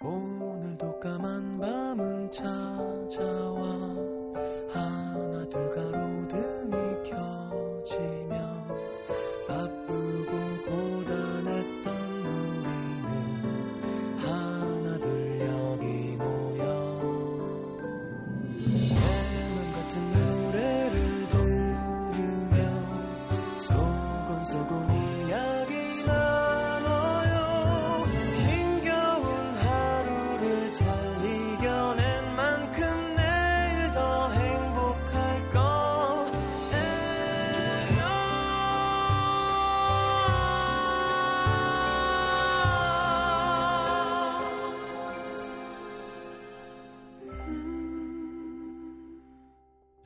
오늘도 까만 밤은 찾아와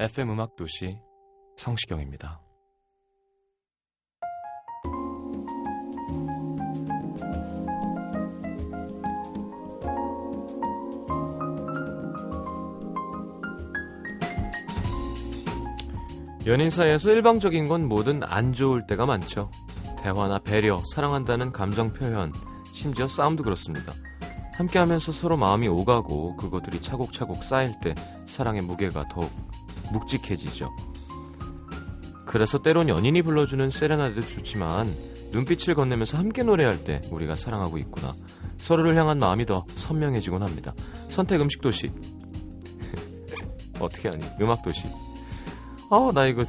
FM 음악 도시 성시경입니다. 연인 사이에서 일방적인 건 뭐든 안 좋을 때가 많죠. 대화나 배려, 사랑한다는 감정 표현, 심지어 싸움도 그렇습니다. 함께 하면서 서로 마음이 오가고 그것들이 차곡차곡 쌓일 때 사랑의 무게가 더욱 묵직해지죠. 그래서 때론 연인이 불러주는 세레나데도 좋지만 눈빛을 건네면서 함께 노래할 때 우리가 사랑하고 있구나. 서로를 향한 마음이 더 선명해지곤 합니다. 선택 음식 도시. 어떻게 하니? 음악 도시. 아, 나 이거.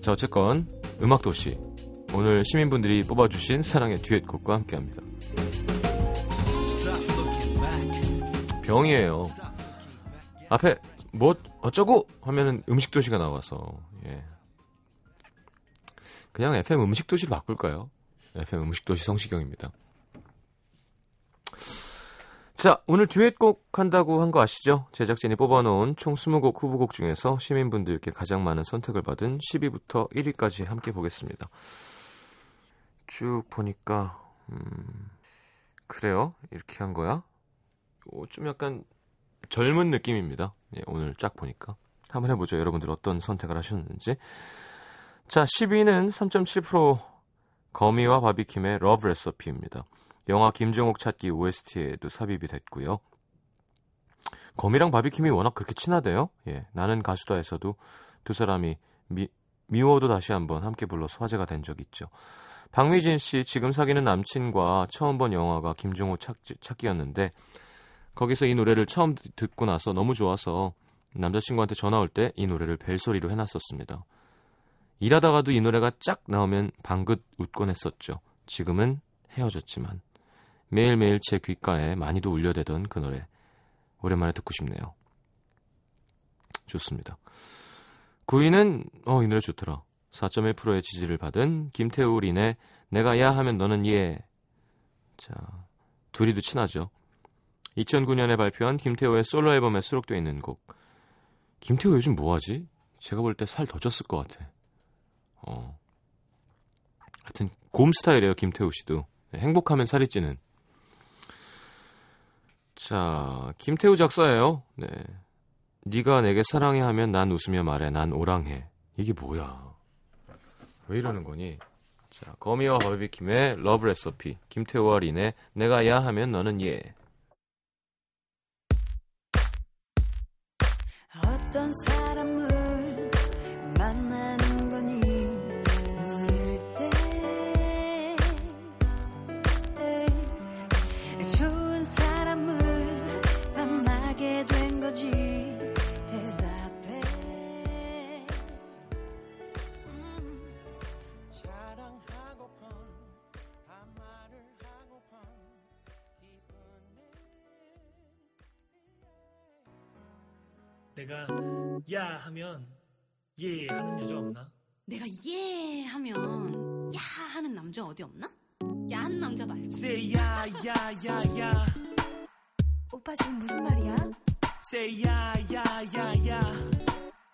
자, 어쨌건 음악 도시. 오늘 시민분들이 뽑아주신 사랑의 듀엣곡과 함께 합니다. 병이에요. 앞에 뭐 어쩌고 하면은 음식 도시가 나와서 예. 그냥 FM 음식 도시로 바꿀까요? FM 음식 도시 성시경입니다. 자, 오늘 듀엣곡 한다고 한 거 아시죠? 제작진이 뽑아놓은 총 20곡 후보곡 중에서 시민분들께 가장 많은 선택을 받은 10위부터 1위까지 함께 보겠습니다. 쭉 보니까 음, 그래요? 이렇게 한 거야? 오, 좀 약간 젊은 느낌입니다. 예, 오늘 쫙 보니까. 한번 해보죠. 여러분들 어떤 선택을 하셨는지. 자, 10위는 3.7% 거미와 바비킴의 Love Recipe입니다. 영화 김종욱 찾기 OST에도 삽입이 됐고요. 거미랑 바비킴이 워낙 그렇게 친하대요. 예, 나는 가수다에서도 두 사람이 미, 미워도 다시 한번 함께 불러서 화제가 된 적이 있죠. 박미진 씨 지금 사귀는 남친과 처음 본 영화가 김종호 찾기, 찾기였는데 거기서 이 노래를 처음 듣고 나서 너무 좋아서 남자친구한테 전화 올 때 이 노래를 벨소리로 해놨었습니다. 일하다가도 이 노래가 쫙 나오면 방긋 웃곤 했었죠. 지금은 헤어졌지만 매일매일 제 귓가에 많이도 울려대던 그 노래 오랜만에 듣고 싶네요. 좋습니다. 9위는 어 이 노래 좋더라. 4.1%의 지지를 받은 김태우 린의 내가 야 하면 너는 예. 자, 둘이도 친하죠. 2009년에 발표한 김태호의 솔로 앨범에 수록되어 있는 곡. 김태호 요즘 뭐하지? 제가 볼 때 살 더 쪘을 것 같아. 어. 하여튼 곰 스타일이에요 김태호 씨도. 네, 행복하면 살이 찌는. 자, 김태우 작사예요. 네. 네가 내게 사랑해 하면 난 웃으며 말해. 난 오랑해. 이게 뭐야? 왜 이러는 거니? 자, 거미와 바비킴의 Love Recipe. 김태우와 린의 내가 야 하면 너는 예. 어떤 하면 예 하는 여자 없나? 내가 예 하면 야 하는 남자 어디 없나? 야한 남자 말고 Say 야 야 야 야 오빠 지금 무슨 말이야? Say 야 야 야 야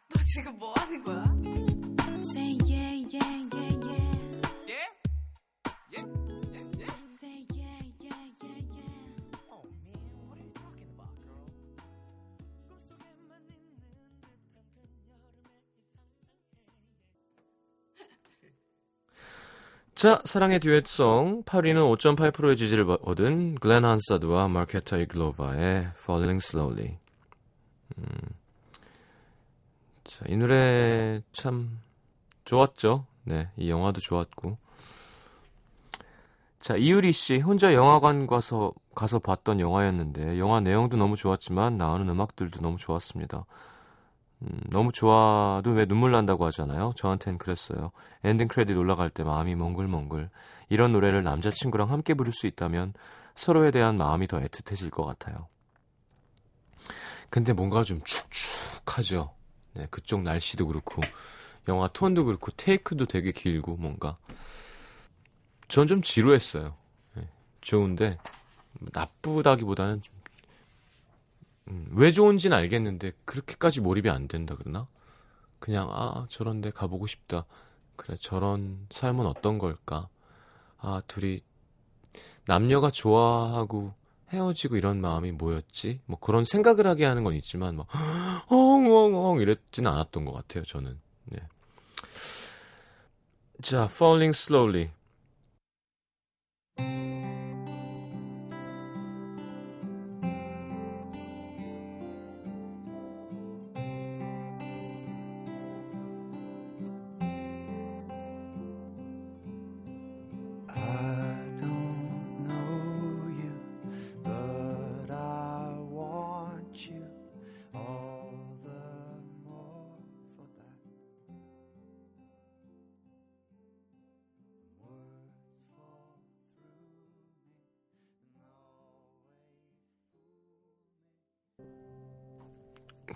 너 지금 뭐 하는 거야? 자, 사랑의 듀엣송 8위는 5.8%의 지지를 얻은 글렌 한사드와 마케타 이글로바의 Falling Slowly. 음. 자, 이 노래 참 좋았죠. 네, 이 영화도 좋았고. 자, 이유리 씨 혼자 영화관 가서 가서 봤던 영화였는데 영화 내용도 너무 좋았지만 나오는 음악들도 너무 좋았습니다. 음, 너무 좋아도 왜 눈물 난다고 하잖아요. 저한텐 그랬어요. 엔딩 크레딧 올라갈 때 마음이 몽글몽글. 이런 노래를 남자친구랑 함께 부를 수 있다면 서로에 대한 마음이 더 애틋해질 것 같아요. 근데 뭔가 좀 축축하죠. 네, 그쪽 날씨도 그렇고 영화 톤도 그렇고 테이크도 되게 길고 뭔가 전 좀 지루했어요. 네, 좋은데 나쁘다기보다는 좀, 음, 왜 좋은지는 알겠는데 그렇게까지 몰입이 안 된다 그러나? 그냥 아 저런데 가보고 싶다. 그래 저런 삶은 어떤 걸까? 아 둘이 남녀가 좋아하고 헤어지고 이런 마음이 뭐였지? 뭐 그런 생각을 하게 하는 건 있지만 막 엉엉엉 이랬지는 않았던 것 같아요 저는. 네. 자, Falling Slowly.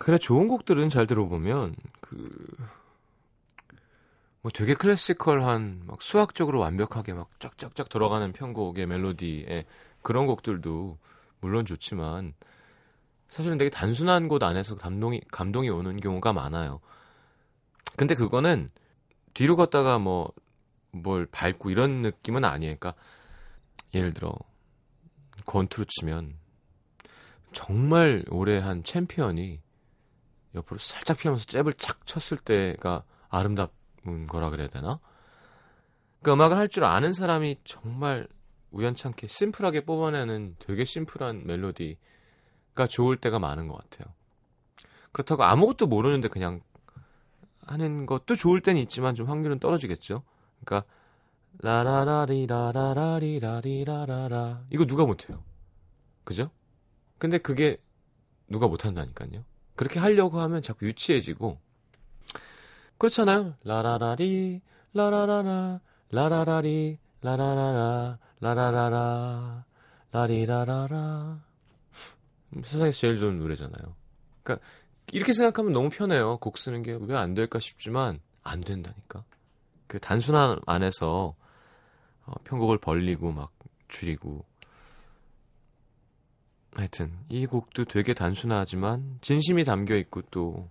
그래 좋은 곡들은 잘 들어보면 그 뭐 되게 클래시컬한 막 수학적으로 완벽하게 막 쫙쫙쫙 들어가는 편곡의 멜로디의 그런 곡들도 물론 좋지만 사실은 되게 단순한 곳 안에서 감동이 감동이 오는 경우가 많아요. 근데 그거는 뒤로 갔다가 뭐 뭘 밟고 이런 느낌은 아니에요. 그러니까 예를 들어 권투로 치면 정말 오래 한 챔피언이 옆으로 살짝 피하면서 잽을 착 쳤을 때가 아름답 음, 거라 그래야 되나? 그 음악을 할 줄 아는 사람이 정말 우연찮게 심플하게 뽑아내는 되게 심플한 멜로디가 좋을 때가 많은 것 같아요. 그렇다고 아무것도 모르는데 그냥 하는 것도 좋을 때는 있지만 좀 확률은 떨어지겠죠. 그러니까 라라라리라라라리라리라라 이거 누가 못해요? 그죠? 근데 그게 누가 못한다니까요. 그렇게 하려고 하면 자꾸 유치해지고 그렇잖아요. 라라라리 라라라라 라라라리 라라라라 라라라라 라리라라라 세상에서 제일 좋은 노래잖아요. 그러니까 이렇게 생각하면 너무 편해요. 곡 쓰는 게 왜 안 될까 싶지만 안 된다니까. 그 단순한 안에서 어, 편곡을 벌리고 막 줄이고 하여튼 이 곡도 되게 단순하지만 진심이 담겨 있고 또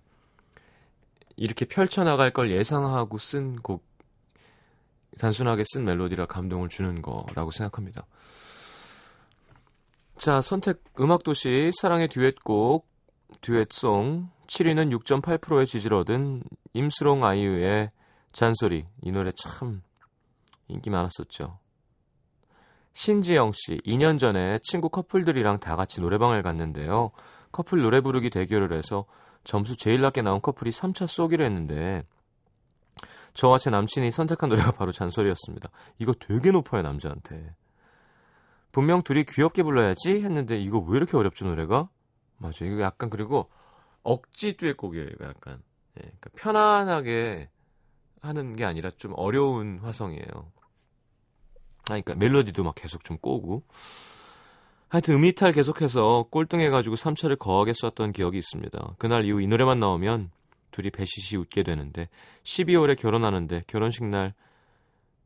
이렇게 펼쳐나갈 걸 예상하고 쓴 곡, 단순하게 쓴 멜로디라 감동을 주는 거라고 생각합니다. 자, 선택 음악도시 사랑의 듀엣곡, 듀엣송 7위는 6.8%의 지지를 얻은 임수롱 아이유의 잔소리. 이 노래 참 인기 많았었죠. 신지영 씨, 2년 전에 친구 커플들이랑 다 같이 노래방을 갔는데요. 커플 노래 부르기 대결을 해서 점수 제일 낮게 나온 커플이 3차 쏘기로 했는데 저와 제 남친이 선택한 노래가 바로 잔소리였습니다. 이거 되게 높아요 남자한테. 분명 둘이 귀엽게 불러야지 했는데 이거 왜 이렇게 어렵죠 노래가? 맞아요. 이거 약간 그리고 억지 듀엣곡이에요. 이거 약간 예, 그러니까 편안하게 하는 게 아니라 좀 어려운 화성이에요. 아, 그러니까 멜로디도 막 계속 좀 꼬고. 하여튼 음이탈 계속해서 꼴등해가지고 3차를 거하게 쐈던 기억이 있습니다. 그날 이후 이 노래만 나오면 둘이 배시시 웃게 되는데 12월에 결혼하는데 결혼식 날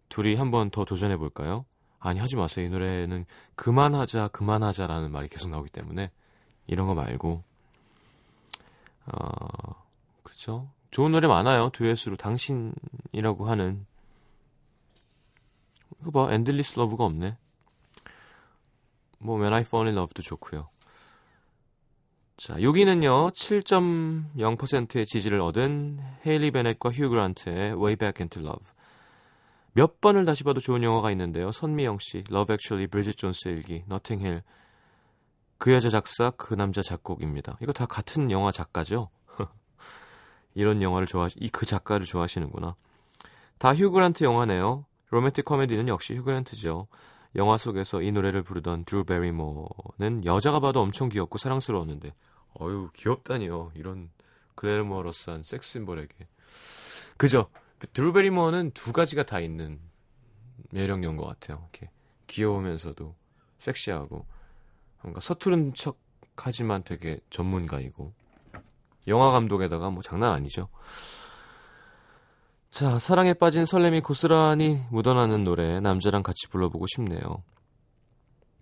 둘이 한번 더 도전해 볼까요? 아니 하지 마세요. 이 노래는 그만하자 그만하자라는 말이 계속 나오기 때문에 이런 거 말고 어, 그렇죠. 좋은 노래 많아요. 듀엣으로 당신이라고 하는 그거 봐 Endless Love가 없네. 뭐 When I Fall in Love도 좋고요. 자, 여기는요. 7.0%의 지지를 얻은 헤일리 베넷과 휴 그란트의 Way Back into Love. 몇 번을 다시 봐도 좋은 영화가 있는데요. 선미영 씨, Love Actually, 브리짓 존스 일기, Notting Hill. 그 여자 작사, 그 남자 작곡입니다. 이거 다 같은 영화 작가죠? 이런 영화를 좋아하시, 이그 작가를 좋아하시는구나. 다 휴그란트 영화네요. 로맨틱 코미디는 역시 휴그란트죠. 영화 속에서 이 노래를 부르던 드루 베리모어는 여자가 봐도 엄청 귀엽고 사랑스러웠는데, 어유 귀엽다니요. 이런 글래머러스한 섹스 심볼에게. 그죠? 드루 베리모는 두 가지가 다 있는 매력인 것 같아요. 이렇게 귀여우면서도 섹시하고 뭔가 서투른 척 하지만 되게 전문가이고 영화 감독에다가 뭐 장난 아니죠. 자, 사랑에 빠진 설렘이 고스란히 묻어나는 노래 남자랑 같이 불러보고 싶네요.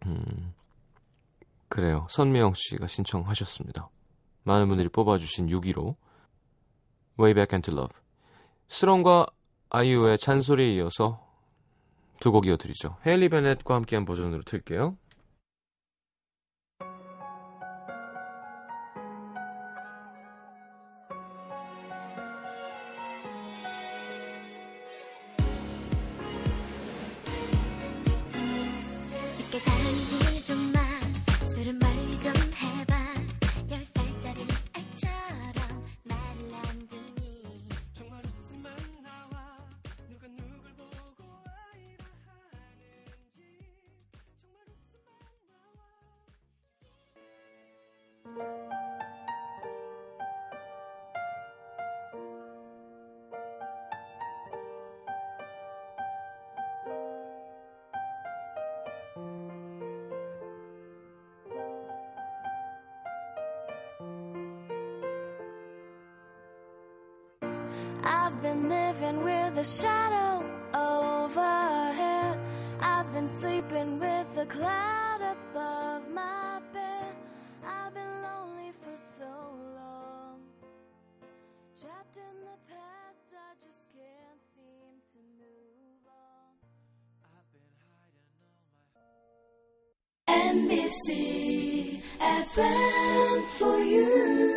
음, 그래요. 선미영 씨가 신청하셨습니다. 많은 분들이 뽑아주신 6위로 Way Back into Love 스롱과 아이유의 찬소리에 이어서 두 곡 이어드리죠. 헤일리 베넷과 함께한 버전으로 틀게요. I've been living with a shadow overhead. I've been sleeping with a cloud above my bed. I've been lonely for so long. Trapped in the past I just can't seem to move on. NBC FM for you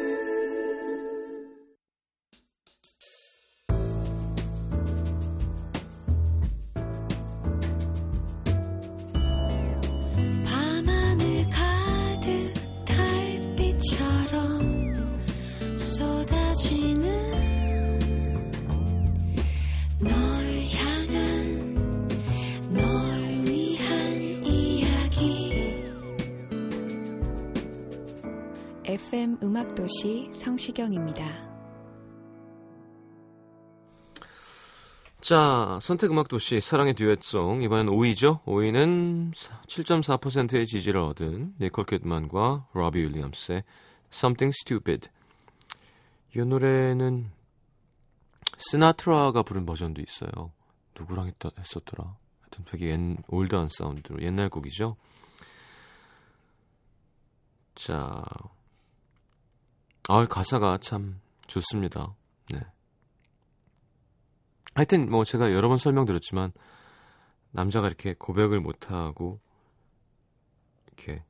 음악도시 성시경입니다. 자, 선택 음악 도시 사랑의 듀엣송 이번엔 5위죠. 5위는 7.4%의 지지를 얻은 니콜 캣만과 로비 윌리엄스의 Something Stupid. 이 노래는 스나트라가 부른 버전도 있어요. 누구랑 했더, 했었더라. 하여튼 되게 옛, 올드한 사운드로 옛날 곡이죠. 자, 아 가사가 참 좋습니다. 네. 하여튼 뭐 제가 여러 번 설명드렸지만 남자가 이렇게 고백을 못 하고 이렇게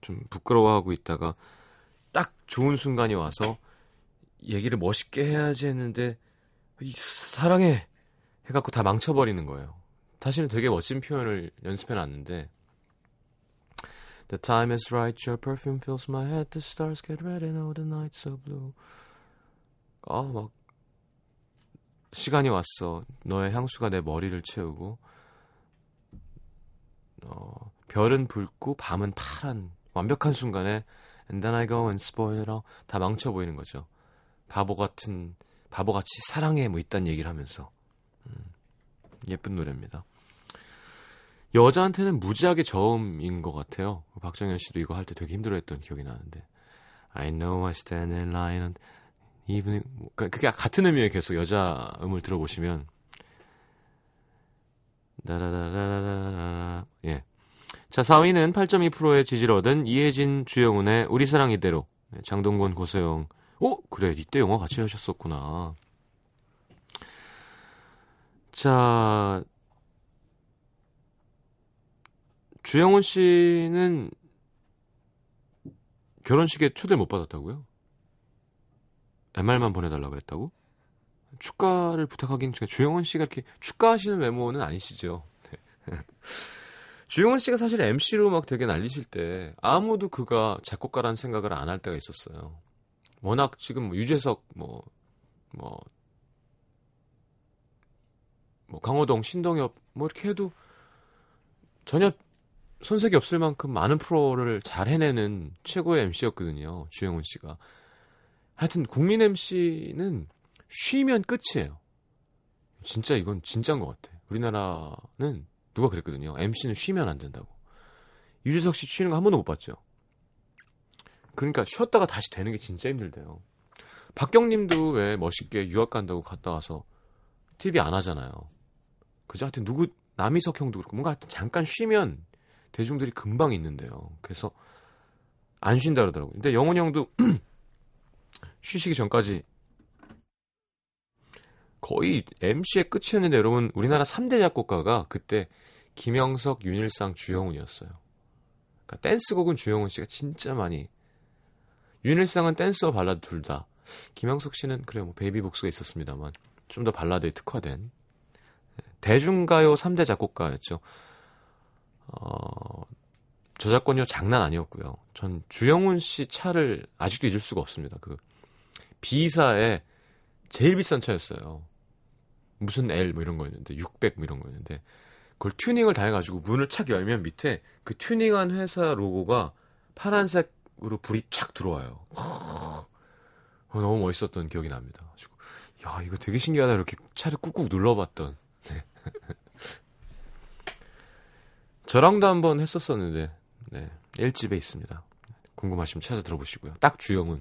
좀 부끄러워하고 있다가 딱 좋은 순간이 와서 얘기를 멋있게 해야지 했는데 이 사랑해 해갖고 다 망쳐버리는 거예요. 사실은 되게 멋진 표현을 연습해놨는데 The time is right, your perfume fills my head, the stars get red and all the nights so blue. 아, 막 시간이 왔어. 너의 향수가 내 머리를 채우고 어, 별은 붉고 밤은 파란 완벽한 순간에 And then I go and spoil it all 다 망쳐 보이는 거죠. 바보 같은 바보같이 사랑해 뭐 이딴 얘기를 하면서 음, 예쁜 노래입니다. 여자한테는 무지하게 저음인 것 같아요. 박정현 씨도 이거 할 때 되게 힘들어했던 기억이 나는데. I know I stand in line even 그러니까 그게 같은 의미의 계속. 여자 음을 들어보시면. 다라라라라라 예. 자 4위는 8.2%의 지지를 얻은 이혜진 주영훈의 우리 사랑 이대로 네, 장동건 고소영. 오 그래 이때 영화 같이 하셨었구나. 자 주영훈 씨는 결혼식에 초대 못 받았다고요? MR만 보내달라 그랬다고? 축가를 부탁하긴 주영훈 씨가 이렇게 축가하시는 외모는 아니시죠. 네. 주영훈 씨가 사실 MC로 막 되게 날리실 때 아무도 그가 작곡가라는 생각을 안 할 때가 있었어요. 워낙 지금 뭐 유재석 뭐 뭐, 뭐 강호동, 신동엽 뭐 이렇게 해도 전혀 손색이 없을 만큼 많은 프로를 잘 해내는 최고의 MC였거든요. 주영훈 씨가. 하여튼 국민 MC는 쉬면 끝이에요. 진짜 이건 진짜인 것 같아. 우리나라는 누가 그랬거든요. MC는 쉬면 안 된다고. 유재석 씨 쉬는 거 한 번도 못 봤죠. 그러니까 쉬었다가 다시 되는 게 진짜 힘들대요. 박경님도 왜 멋있게 유학 간다고 갔다 와서 TV 안 하잖아요. 그죠? 하여튼 누구 남희석 형도 그렇고 뭔가 하여튼 잠깐 쉬면 대중들이 금방 있는데요. 그래서 안 쉰다 그러더라고요. 근데 영훈 형도 쉬시기 전까지 거의 MC의 끝이었는데 여러분 우리나라 3대 작곡가가 그때 김영석, 윤일상, 주영훈이었어요. 그러니까 댄스곡은 주영훈 씨가 진짜 많이 윤일상은 댄스와 발라드 둘 다. 김형석 씨는 그래요. 뭐 베이비복스가 있었습니다만 좀 더 발라드에 특화된 대중가요 3대 작곡가였죠. 어, 저작권료 장난 아니었고요. 전 주영훈 씨 차를 아직도 잊을 수가 없습니다. 그 B사에 제일 비싼 차였어요. 무슨 L 뭐 이런 거였는데 600 뭐 이런 거였는데 그걸 튜닝을 다 해가지고 문을 착 열면 밑에 그 튜닝한 회사 로고가 파란색으로 불이 착 들어와요. 어, 너무 멋있었던 기억이 납니다. 야 이거 되게 신기하다 이렇게 차를 꾹꾹 눌러봤던. 네. 저랑도 한번 했었었는데 네, 1집에 있습니다. 궁금하시면 찾아 들어보시고요. 딱 주영은.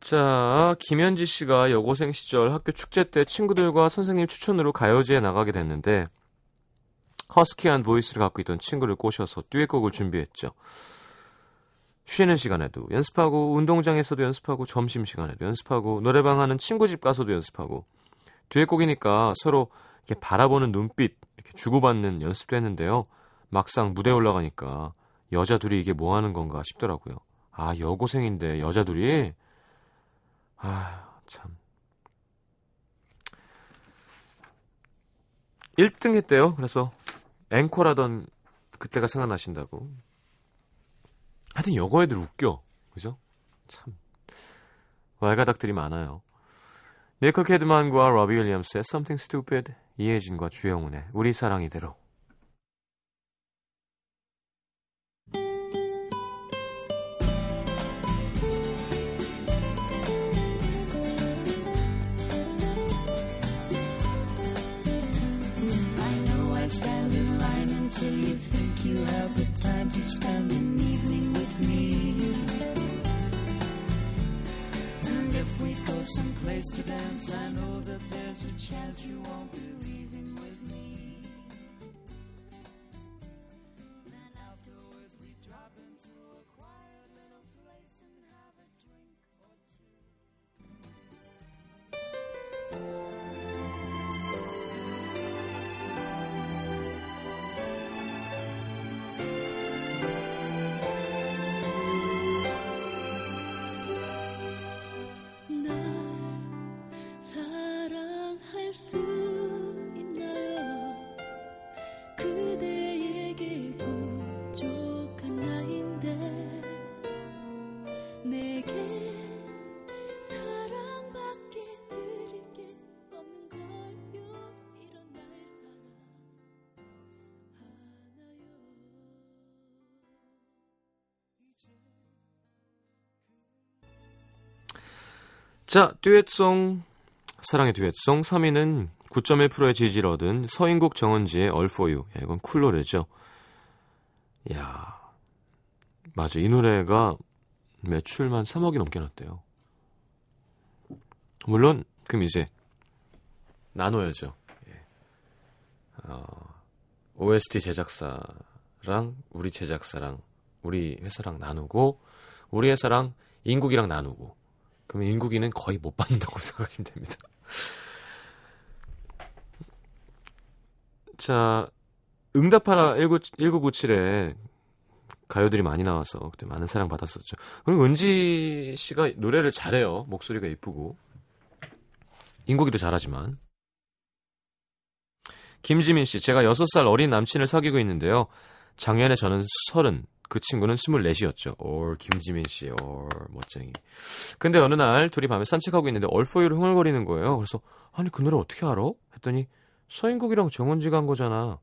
자, 김현지 씨가 여고생 시절 학교 축제 때 친구들과 선생님 추천으로 가요제에 나가게 됐는데 허스키한 보이스를 갖고 있던 친구를 꼬셔서 듀엣곡을 준비했죠. 쉬는 시간에도 연습하고 운동장에서도 연습하고 점심 시간에도 연습하고 노래방 하는 친구 집 가서도 연습하고 듀엣곡이니까 서로 이렇게 바라보는 눈빛 이렇게 주고받는 연습도 했는데요. 막상 무대 에 올라가니까 여자 둘이 이게 뭐 하는 건가 싶더라고요. 아 여고생인데 여자 둘이 아 참. 1등 했대요. 그래서 앵콜하던 그때가 생각나신다고. 하여튼 여고 애들 웃겨. 그죠? 참. 왈가닥들이 많아요. 니콜 캐드만과 러비 윌리엄스의 Something Stupid, 이혜진과 주영훈의 우리 사랑 이대로. Someplace to dance, I know that there's a chance you won't 자, 듀엣송 사랑의 듀엣송 3위는 9.1%의 지지를 얻은 서인국 정은지의 All For You. 야, 이건 쿨 노래죠. 야, 맞아. 이 노래가 매출만 3억이 넘게 났대요. 물론 그럼 이제 나눠야죠. 예. 어, OST 제작사랑 우리 제작사랑 우리 회사랑 나누고 우리 회사랑 인국이랑 나누고 그러면 인국이는 거의 못 받는다고 생각하시면 됩니다. 자, 응답하라 19, 1997에 가요들이 많이 나와서 그때 많은 사랑 받았었죠. 그리고 은지 씨가 노래를 잘해요. 목소리가 이쁘고. 인국이도 잘하지만. 김지민 씨, 제가 6살 어린 남친을 사귀고 있는데요. 작년에 저는 서른, 그 친구는 24이었죠. 올, 김지민 씨, 올, 멋쟁이. 근데 어느 날 둘이 밤에 산책하고 있는데 All For You를 흥얼거리는 거예요. 그래서, 아니, 그 노래 어떻게 알아? 했더니, 서인국이랑 정은지가 한 거잖아.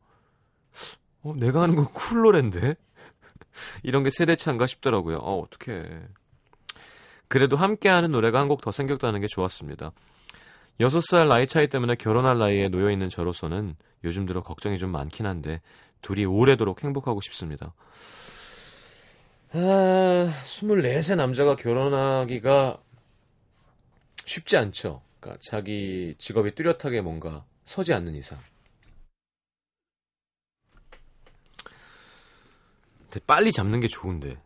어, 내가 하는 건 쿨 노랜데? 이런 게 세대 차인가 싶더라고요. 어, 어떡해. 그래도 함께하는 노래가 한 곡 더 생겼다는 게 좋았습니다. 6살 나이 차이 때문에 결혼할 나이에 놓여있는 저로서는 요즘 들어 걱정이 좀 많긴 한데 둘이 오래도록 행복하고 싶습니다. 아, 24세 남자가 결혼하기가 쉽지 않죠. 그러니까 자기 직업이 뚜렷하게 뭔가 서지 않는 이상. 빨리 잡는 게 좋은데.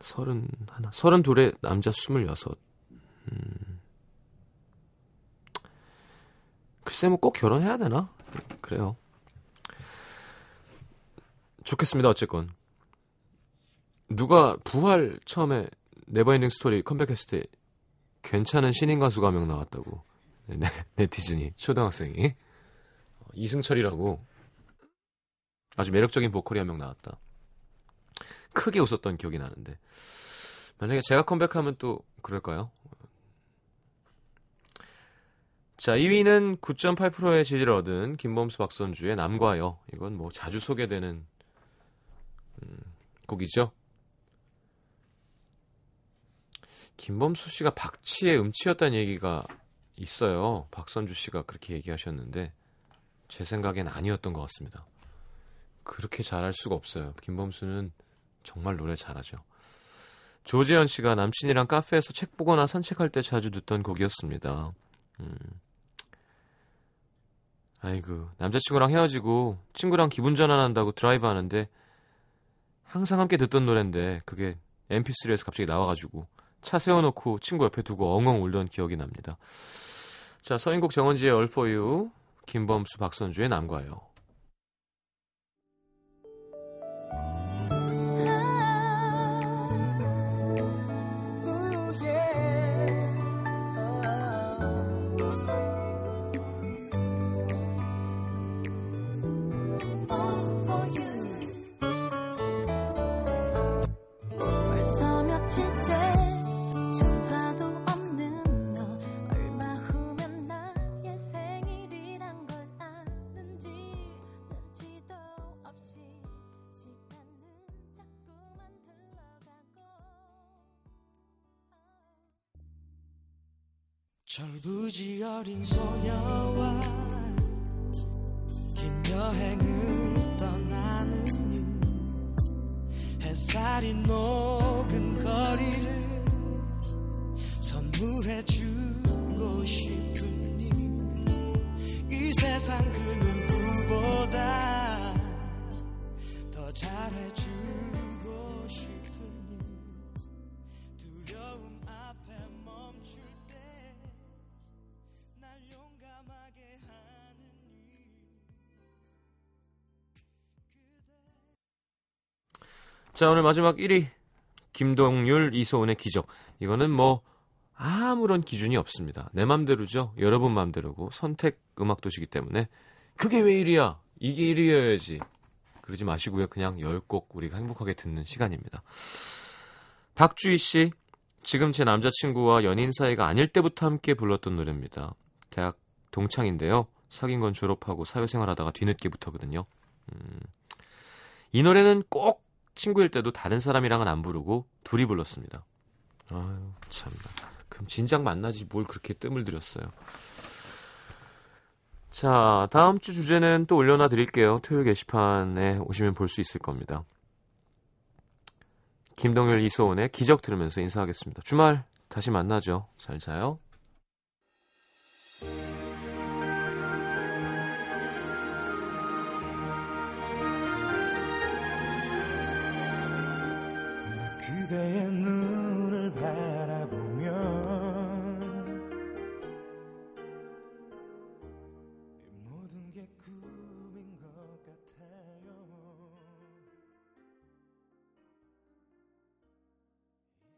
서른 하나, 서른 둘에 남자 스물여섯. 음. 글쎄 뭐 꼭 결혼해야 되나? 그래요. 좋겠습니다. 어쨌건 누가 부활 처음에 Never Ending Story 컴백했을 때 괜찮은 신인 가수가 한 명 나왔다고 네, 네티즌이 초등학생이 어, 이승철이라고 아주 매력적인 보컬이 한 명 나왔다. 크게 웃었던 기억이 나는데 만약에 제가 컴백하면 또 그럴까요? 자, 2위는 9.8%의 지지를 얻은 김범수 박선주의 남과 여. 이건 뭐 자주 소개되는 음, 곡이죠. 김범수 씨가 박치의 음치였다는 얘기가 있어요. 박선주 씨가 그렇게 얘기하셨는데 제 생각엔 아니었던 것 같습니다. 그렇게 잘할 수가 없어요. 김범수는 정말 노래 잘하죠. 조재현 씨가 남친이랑 카페에서 책 보거나 산책할 때 자주 듣던 곡이었습니다. 음. 아이고, 남자친구랑 헤어지고 친구랑 기분 전환한다고 드라이브 하는데 항상 함께 듣던 노래인데 그게 mp3에서 갑자기 나와가지고 차 세워놓고 친구 옆에 두고 엉엉 울던 기억이 납니다. 자, 서인국 정원지의 You, 김범수 박선주의 남과요. 철부지 어린 소녀와 긴 여행을 떠나는 햇살이 녹은 거리를 선물해주고 싶으니 이 세상 그 누구 자, 오늘 마지막 1위. 김동률, 이소은의 기적. 이거는 뭐, 아무런 기준이 없습니다. 내 맘대로죠. 여러분 맘대로고, 선택 음악도시기 때문에, 그게 왜 1위야? 이게 1위여야지. 그러지 마시고요. 그냥 10곡 우리가 행복하게 듣는 시간입니다. 박주희 씨, 지금 제 남자친구와 연인 사이가 아닐 때부터 함께 불렀던 노래입니다. 대학 동창인데요. 사귄 건 졸업하고 사회생활 하다가 뒤늦게부터거든요. 음, 이 노래는 꼭 친구일 때도 다른 사람이랑은 안 부르고 둘이 불렀습니다. 아유, 참나. 그럼 진작 만나지 뭘 그렇게 뜸을 들였어요. 자, 다음 주 주제는 또 올려놔 드릴게요. 토요일 게시판에 오시면 볼 수 있을 겁니다. 김동열, 이소은의 기적 들으면서 인사하겠습니다. 주말 다시 만나죠. 잘 자요. ಹೃದಯನು